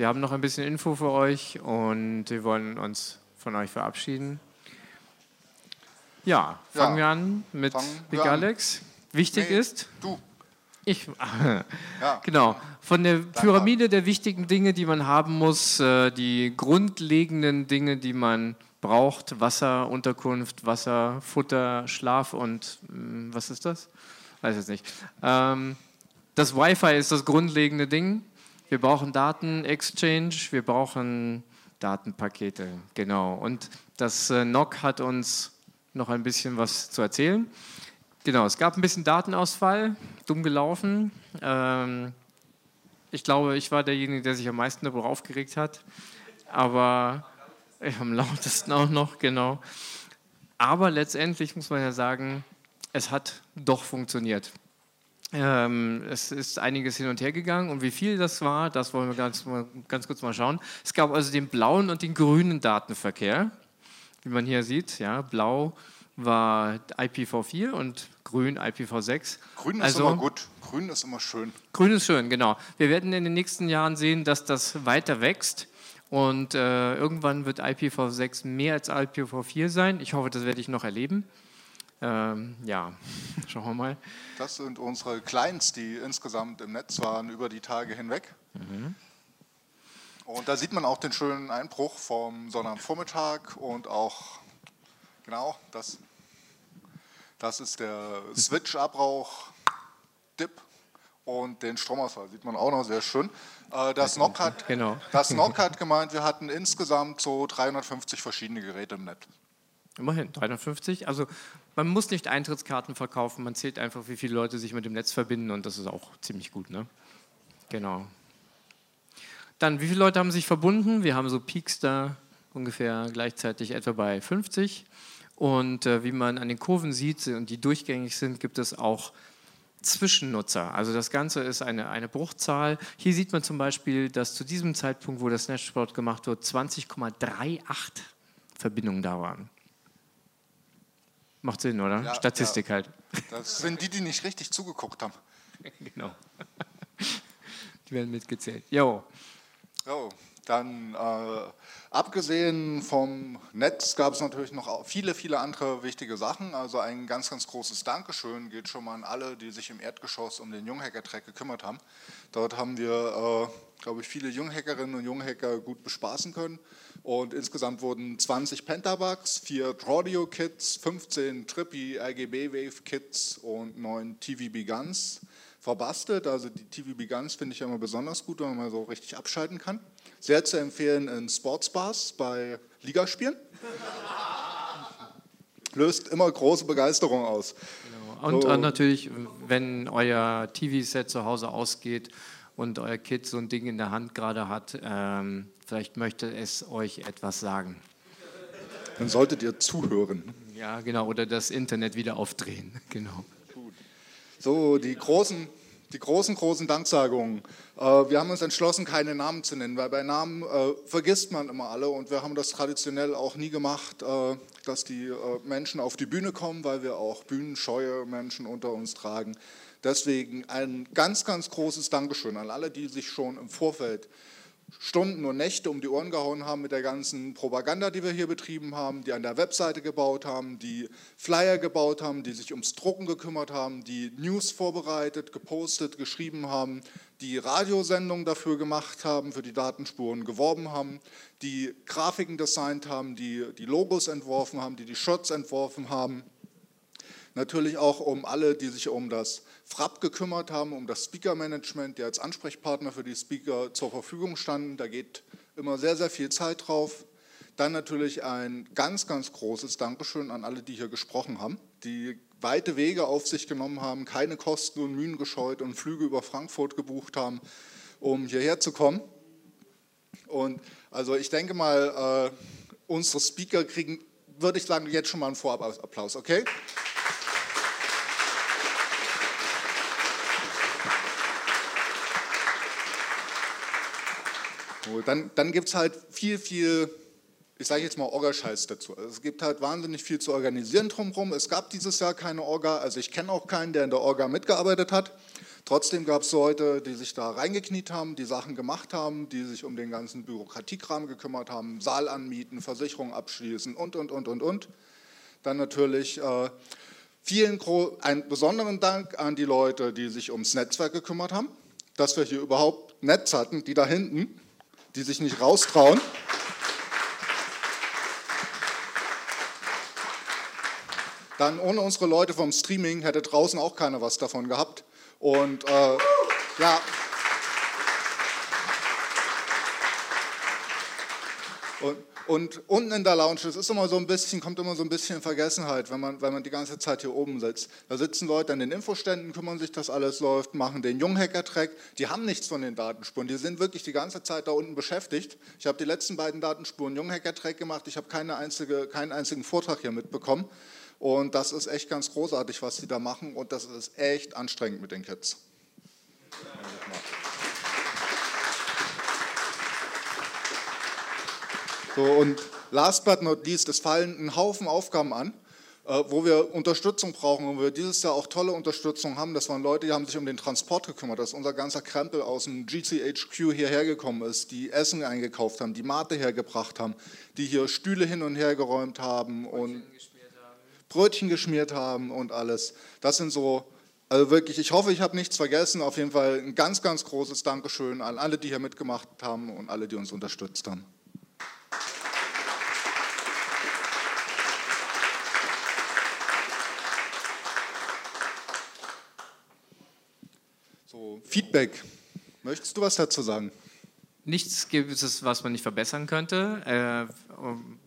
Wir haben noch ein bisschen Info für euch und wir wollen uns von euch verabschieden. Ja, fangen ja, wir an mit Big Alex. Wichtig nee, ist. Du. Ich, ja. Genau. Von der Pyramide der wichtigen Dinge, die man haben muss, äh, die grundlegenden Dinge, die man braucht: Wasser, Unterkunft, Wasser, Futter, Schlaf und hm, was ist das? Weiß jetzt nicht. Ähm, das Wi-Fi ist das grundlegende Ding. Wir brauchen Daten-Exchange, wir brauchen Datenpakete, genau. Und das äh, NOC hat uns noch ein bisschen was zu erzählen. Genau, es gab ein bisschen Datenausfall, dumm gelaufen. Ähm, ich glaube, ich war derjenige, der sich am meisten darüber aufgeregt hat. Aber am lautesten auch noch, genau. Aber letztendlich muss man ja sagen, es hat doch funktioniert. Ähm, es ist einiges hin und her gegangen und wie viel das war, das wollen wir ganz, ganz kurz mal schauen. Es gab also den blauen und den grünen Datenverkehr, wie man hier sieht. Ja, blau war IPv4 und grün IPv6. Grün ist also, immer gut. Grün ist immer schön. Grün ist schön, genau. Wir werden in den nächsten Jahren sehen, dass das weiter wächst. Und äh, irgendwann wird IPv6 mehr als IPv4 sein. Ich hoffe, das werde ich noch erleben. Ähm, ja, schauen wir mal. Das sind unsere Clients, die insgesamt im Netz waren über die Tage hinweg. Mhm. Und da sieht man auch den schönen Einbruch vom Sonnabendvormittag und auch, genau, das, das ist der Switch-Abrauch, Dip und den Stromausfall. Sieht man auch noch sehr schön. Äh, das NOC hat, genau. das NOC hat gemeint, wir hatten insgesamt so 350 verschiedene Geräte im Netz. Immerhin, 350. Also man muss nicht Eintrittskarten verkaufen, man zählt einfach, wie viele Leute sich mit dem Netz verbinden und das ist auch ziemlich gut. Ne? Genau. Dann, wie viele Leute haben sich verbunden? Wir haben so Peaks da ungefähr gleichzeitig etwa bei 50. Und äh, wie man an den Kurven sieht und die durchgängig sind, gibt es auch Zwischennutzer. Also das Ganze ist eine, eine Bruchzahl. Hier sieht man zum Beispiel, dass zu diesem Zeitpunkt, wo das Snatchsport gemacht wird, 20,38 Verbindungen da waren. Macht Sinn, oder? Ja, Statistik ja. halt. Das sind die, die nicht richtig zugeguckt haben. genau. Die werden mitgezählt. Jo. Jo, dann äh, abgesehen vom Netz gab es natürlich noch viele, viele andere wichtige Sachen. Also ein ganz, ganz großes Dankeschön geht schon mal an alle, die sich im Erdgeschoss um den Junghacker-Track gekümmert haben. Dort haben wir, äh, glaube ich, viele Junghackerinnen und Junghacker gut bespaßen können. Und insgesamt wurden 20 Pentabugs, 4 Trawdio-Kits, 15 Trippy RGB-Wave-Kits und 9 TVB Guns verbastelt. Also die TVB Guns finde ich ja immer besonders gut, wenn man so richtig abschalten kann. Sehr zu empfehlen in Sportsbars bei Ligaspielen. Löst immer große Begeisterung aus. Genau. Und so. natürlich, wenn euer TV-Set zu Hause ausgeht und euer Kind so ein Ding in der Hand gerade hat, ähm, vielleicht möchte es euch etwas sagen. Dann solltet ihr zuhören. Ja, genau, oder das Internet wieder aufdrehen. Genau. So, die großen, die großen, großen Danksagungen. Äh, wir haben uns entschlossen, keine Namen zu nennen, weil bei Namen äh, vergisst man immer alle und wir haben das traditionell auch nie gemacht, äh, dass die Menschen auf die Bühne kommen, weil wir auch bühnenscheue Menschen unter uns tragen. Deswegen ein ganz, ganz großes Dankeschön an alle, die sich schon im Vorfeld Stunden und Nächte um die Ohren gehauen haben mit der ganzen Propaganda, die wir hier betrieben haben, die an der Webseite gebaut haben, die Flyer gebaut haben, die sich ums Drucken gekümmert haben, die News vorbereitet, gepostet, geschrieben haben, die Radiosendungen dafür gemacht haben, für die Datenspuren geworben haben, die Grafiken designt haben, die die Logos entworfen haben, die die Shirts entworfen haben. Natürlich auch um alle, die sich um das Frapp gekümmert haben, um das Speaker-Management, die als Ansprechpartner für die Speaker zur Verfügung standen. Da geht immer sehr, sehr viel Zeit drauf. Dann natürlich ein ganz, ganz großes Dankeschön an alle, die hier gesprochen haben, die weite Wege auf sich genommen haben, keine Kosten und Mühen gescheut und Flüge über Frankfurt gebucht haben, um hierher zu kommen. Und also ich denke mal, äh, unsere Speaker kriegen, würde ich sagen, jetzt schon mal einen Vorabapplaus, okay? Dann, dann gibt es halt viel, viel, ich sage jetzt mal Orga-Scheiß dazu. Also es gibt halt wahnsinnig viel zu organisieren drumherum. Es gab dieses Jahr keine Orga, also ich kenne auch keinen, der in der Orga mitgearbeitet hat. Trotzdem gab es Leute, die sich da reingekniet haben, die Sachen gemacht haben, die sich um den ganzen Bürokratiekram gekümmert haben, Saal anmieten, Versicherungen abschließen und, und, und, und, und. Dann natürlich äh, vielen einen besonderen Dank an die Leute, die sich ums Netzwerk gekümmert haben, dass wir hier überhaupt Netz hatten, die da hinten, die sich nicht raustrauen. Dann ohne unsere Leute vom Streaming hätte draußen auch keiner was davon gehabt. Und äh, ja. Und, und, unten in der Lounge, das ist immer so ein bisschen, kommt immer so ein bisschen in Vergessenheit, wenn man, wenn man die ganze Zeit hier oben sitzt. Da sitzen Leute an den Infoständen, kümmern sich, dass alles läuft, machen den Junghacker-Track. Die haben nichts von den Datenspuren. Die sind wirklich die ganze Zeit da unten beschäftigt. Ich habe die letzten beiden Datenspuren Junghacker-Track gemacht. Ich habe keine einzige, keinen einzigen Vortrag hier mitbekommen. Und das ist echt ganz großartig, was sie da machen. Und das ist echt anstrengend mit den Kids. So, und last but not least, es fallen ein Haufen Aufgaben an, äh, wo wir Unterstützung brauchen und wir dieses Jahr auch tolle Unterstützung haben. Das waren Leute, die haben sich um den Transport gekümmert, dass unser ganzer Krempel aus dem GCHQ hierher gekommen ist, die Essen eingekauft haben, die Mate hergebracht haben, die hier Stühle hin und her geräumt haben und Brötchen geschmiert haben und alles. Das sind so, also wirklich, ich hoffe, ich habe nichts vergessen. Auf jeden Fall ein ganz, ganz großes Dankeschön an alle, die hier mitgemacht haben und alle, die uns unterstützt haben. So, Feedback. Möchtest du was dazu sagen? nichts gibt es, was man nicht verbessern könnte. Äh,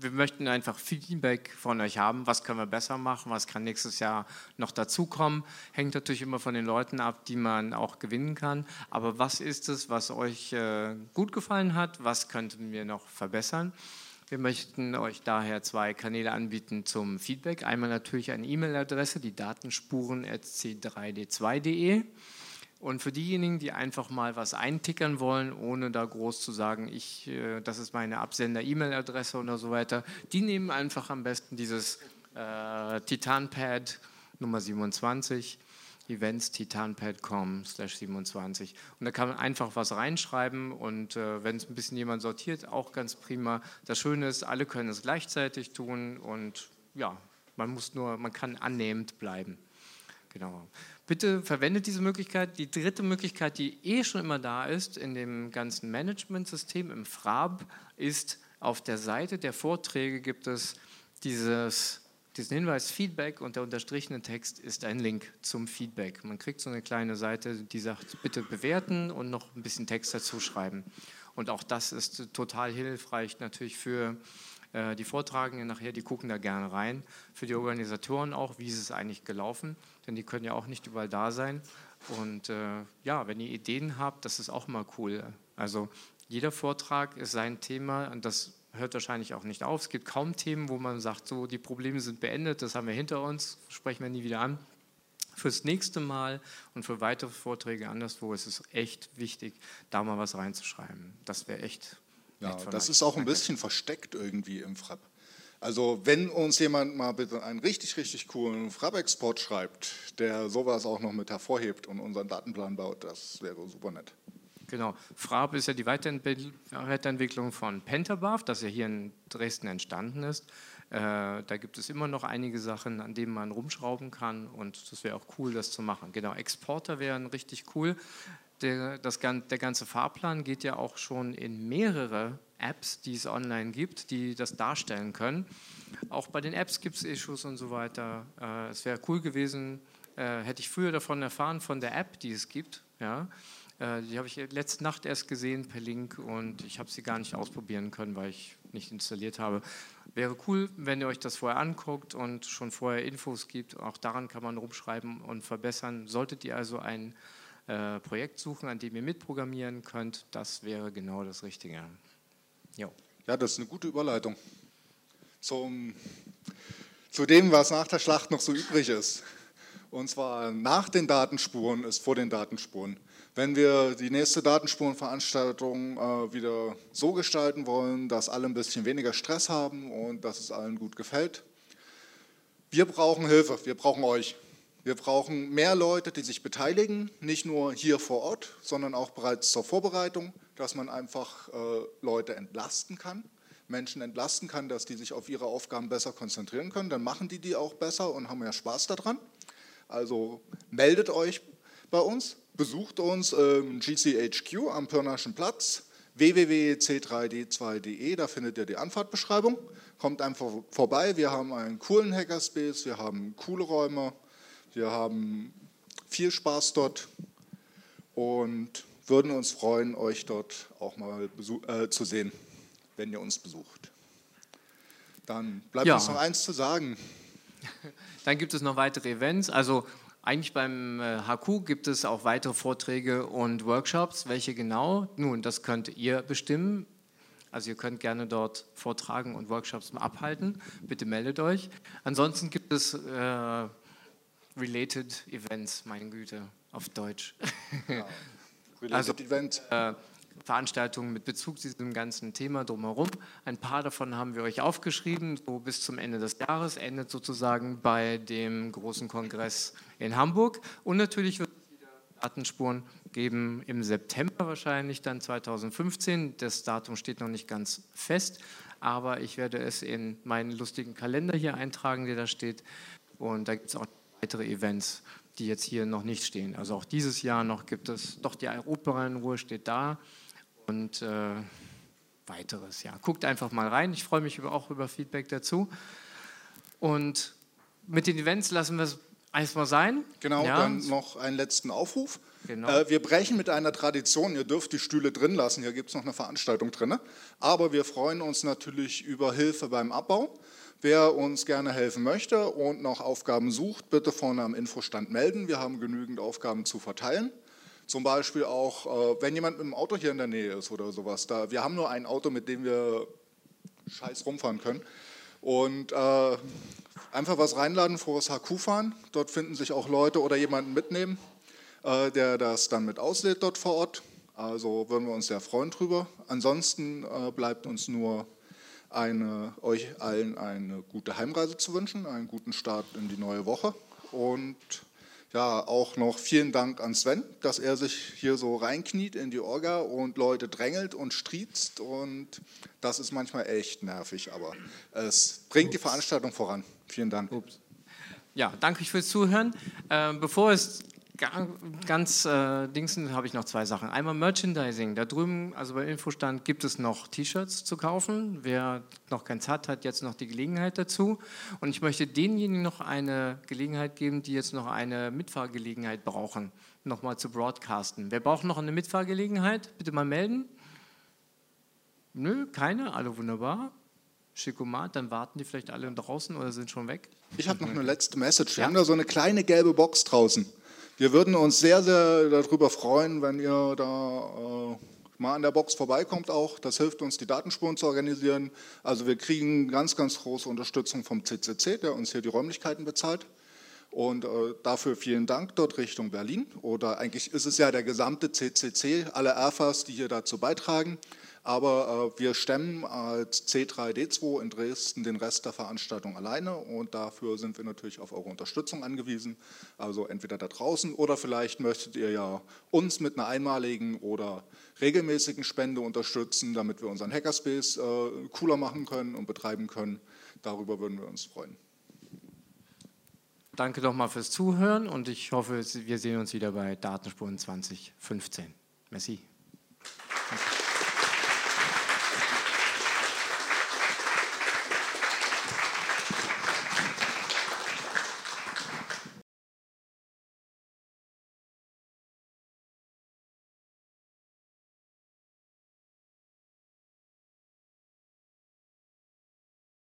wir möchten einfach Feedback von euch haben. Was können wir besser machen? Was kann nächstes Jahr noch dazukommen? Hängt natürlich immer von den Leuten ab, die man auch gewinnen kann. Aber was ist es, was euch äh, gut gefallen hat? Was könnten wir noch verbessern? Wir möchten euch daher zwei Kanäle anbieten zum Feedback. Einmal natürlich eine E-Mail-Adresse, die datenspuren.c3d2.de. Und für diejenigen, die einfach mal was eintickern wollen, ohne da groß zu sagen, ich, äh, das ist meine Absender-E-Mail-Adresse oder so weiter, die nehmen einfach am besten dieses äh, Titanpad Nummer 27, events titanpad.com slash 27. Und da kann man einfach was reinschreiben und äh, wenn es ein bisschen jemand sortiert, auch ganz prima. Das Schöne ist, alle können es gleichzeitig tun und ja, man muss nur, man kann annehmend bleiben. Genau. Bitte verwendet diese Möglichkeit. Die dritte Möglichkeit, die eh schon immer da ist in dem ganzen Management-System, im FRAB, ist auf der Seite der Vorträge gibt es dieses, diesen Hinweis Feedback und der unterstrichene Text ist ein Link zum Feedback. Man kriegt so eine kleine Seite, die sagt, bitte bewerten und noch ein bisschen Text dazu schreiben. Und auch das ist total hilfreich natürlich für die Vortragenden nachher, die gucken da gerne rein. Für die Organisatoren auch, wie ist es eigentlich gelaufen, denn die können ja auch nicht überall da sein. Und äh, ja, wenn ihr Ideen habt, das ist auch immer cool. Also jeder Vortrag ist sein Thema und das hört wahrscheinlich auch nicht auf. Es gibt kaum Themen, wo man sagt, so die Probleme sind beendet, das haben wir hinter uns, sprechen wir nie wieder an. Fürs nächste Mal und für weitere Vorträge anderswo ist es echt wichtig, da mal was reinzuschreiben. Das wäre echt ja, das ist auch ein bisschen versteckt irgendwie im Frapp. Also wenn uns jemand mal bitte einen richtig, richtig coolen Frapp-Export schreibt, der sowas auch noch mit hervorhebt und unseren Datenplan baut, das wäre super nett. Genau. Frab ist ja die Weiterentwicklung von Pentabarf, das ja hier in Dresden entstanden ist. Äh, da gibt es immer noch einige Sachen, an denen man rumschrauben kann und das wäre auch cool, das zu machen. Genau, Exporter wären richtig cool der, das, der ganze Fahrplan geht ja auch schon in mehrere Apps, die es online gibt, die das darstellen können. Auch bei den Apps gibt es Issues und so weiter. Äh, es wäre cool gewesen, äh, hätte ich früher davon erfahren, von der App, die es gibt. Ja. Äh, die habe ich letzte Nacht erst gesehen per Link und ich habe sie gar nicht ausprobieren können, weil ich nicht installiert habe. Wäre cool, wenn ihr euch das vorher anguckt und schon vorher Infos gibt. Auch daran kann man rumschreiben und verbessern. Solltet ihr also ein äh, Projekt suchen, an dem ihr mitprogrammieren könnt, das wäre genau das Richtige. Jo. Ja, das ist eine gute Überleitung zum, zu dem, was nach der Schlacht noch so übrig ist. Und zwar nach den Datenspuren ist vor den Datenspuren. Wenn wir die nächste Datenspurenveranstaltung äh, wieder so gestalten wollen, dass alle ein bisschen weniger Stress haben und dass es allen gut gefällt, wir brauchen Hilfe, wir brauchen euch. Wir brauchen mehr Leute, die sich beteiligen, nicht nur hier vor Ort, sondern auch bereits zur Vorbereitung, dass man einfach äh, Leute entlasten kann, Menschen entlasten kann, dass die sich auf ihre Aufgaben besser konzentrieren können. Dann machen die die auch besser und haben mehr Spaß daran. Also meldet euch bei uns, besucht uns im GCHQ am Pirnaschen Platz www.c3d2.de, da findet ihr die Anfahrtbeschreibung. Kommt einfach vorbei, wir haben einen coolen Hackerspace, wir haben coole Räume, wir haben viel Spaß dort und würden uns freuen, euch dort auch mal äh, zu sehen, wenn ihr uns besucht. Dann bleibt ja. uns noch eins zu sagen. Dann gibt es noch weitere Events. Also eigentlich beim HQ äh, gibt es auch weitere Vorträge und Workshops. Welche genau? Nun, das könnt ihr bestimmen. Also ihr könnt gerne dort Vortragen und Workshops abhalten. Bitte meldet euch. Ansonsten gibt es äh, Related Events, meine Güte, auf Deutsch. Ja, related also, Event. Äh, Veranstaltungen mit Bezug zu diesem ganzen Thema drumherum. Ein paar davon haben wir euch aufgeschrieben, so bis zum Ende des Jahres, endet sozusagen bei dem großen Kongress in Hamburg. Und natürlich wird es wieder Datenspuren geben im September wahrscheinlich dann 2015. Das Datum steht noch nicht ganz fest, aber ich werde es in meinen lustigen Kalender hier eintragen, der da steht. Und da gibt es auch weitere Events, die jetzt hier noch nicht stehen. Also auch dieses Jahr noch gibt es, doch die Europa in Ruhe steht da und äh, weiteres. Ja, guckt einfach mal rein. Ich freue mich über, auch über Feedback dazu. Und mit den Events lassen wir es erstmal sein. Genau, ja. dann noch einen letzten Aufruf. Genau. Äh, wir brechen mit einer Tradition, ihr dürft die Stühle drin lassen, hier gibt es noch eine Veranstaltung drin. Aber wir freuen uns natürlich über Hilfe beim Abbau. Wer uns gerne helfen möchte und noch Aufgaben sucht, bitte vorne am Infostand melden. Wir haben genügend Aufgaben zu verteilen. Zum Beispiel auch, äh, wenn jemand mit dem Auto hier in der Nähe ist oder sowas. Da, wir haben nur ein Auto, mit dem wir scheiß rumfahren können. Und äh, einfach was reinladen vor das HQ fahren. Dort finden sich auch Leute oder jemanden mitnehmen, äh, der das dann mit auslädt dort vor Ort. Also würden wir uns sehr freuen drüber. Ansonsten äh, bleibt uns nur eine, euch allen eine gute Heimreise zu wünschen, einen guten Start in die neue Woche und ja, auch noch vielen Dank an Sven, dass er sich hier so reinkniet in die Orga und Leute drängelt und striezt. Und das ist manchmal echt nervig, aber es bringt Ups. die Veranstaltung voran. Vielen Dank. Ups. Ja, danke fürs Zuhören. Äh, bevor es ganz äh, Dingsen habe ich noch zwei Sachen. Einmal Merchandising. Da drüben, also beim Infostand, gibt es noch T-Shirts zu kaufen. Wer noch keins hat, hat jetzt noch die Gelegenheit dazu. Und ich möchte denjenigen noch eine Gelegenheit geben, die jetzt noch eine Mitfahrgelegenheit brauchen, nochmal zu broadcasten. Wer braucht noch eine Mitfahrgelegenheit? Bitte mal melden. Nö, keine, alle wunderbar. Schickomat, dann warten die vielleicht alle draußen oder sind schon weg. Ich habe noch eine letzte Message. Wir ja? haben da so eine kleine gelbe Box draußen. Wir würden uns sehr, sehr darüber freuen, wenn ihr da äh, mal an der Box vorbeikommt auch. Das hilft uns, die Datenspuren zu organisieren. Also wir kriegen ganz, ganz große Unterstützung vom CCC, der uns hier die Räumlichkeiten bezahlt. Und äh, dafür vielen Dank dort Richtung Berlin. Oder eigentlich ist es ja der gesamte CCC, alle RFAs, die hier dazu beitragen. Aber äh, wir stemmen als C3D2 in Dresden den Rest der Veranstaltung alleine und dafür sind wir natürlich auf eure Unterstützung angewiesen. Also entweder da draußen oder vielleicht möchtet ihr ja uns mit einer einmaligen oder regelmäßigen Spende unterstützen, damit wir unseren Hackerspace äh, cooler machen können und betreiben können. Darüber würden wir uns freuen. Danke nochmal fürs Zuhören und ich hoffe, wir sehen uns wieder bei Datenspuren 2015. Merci. Danke.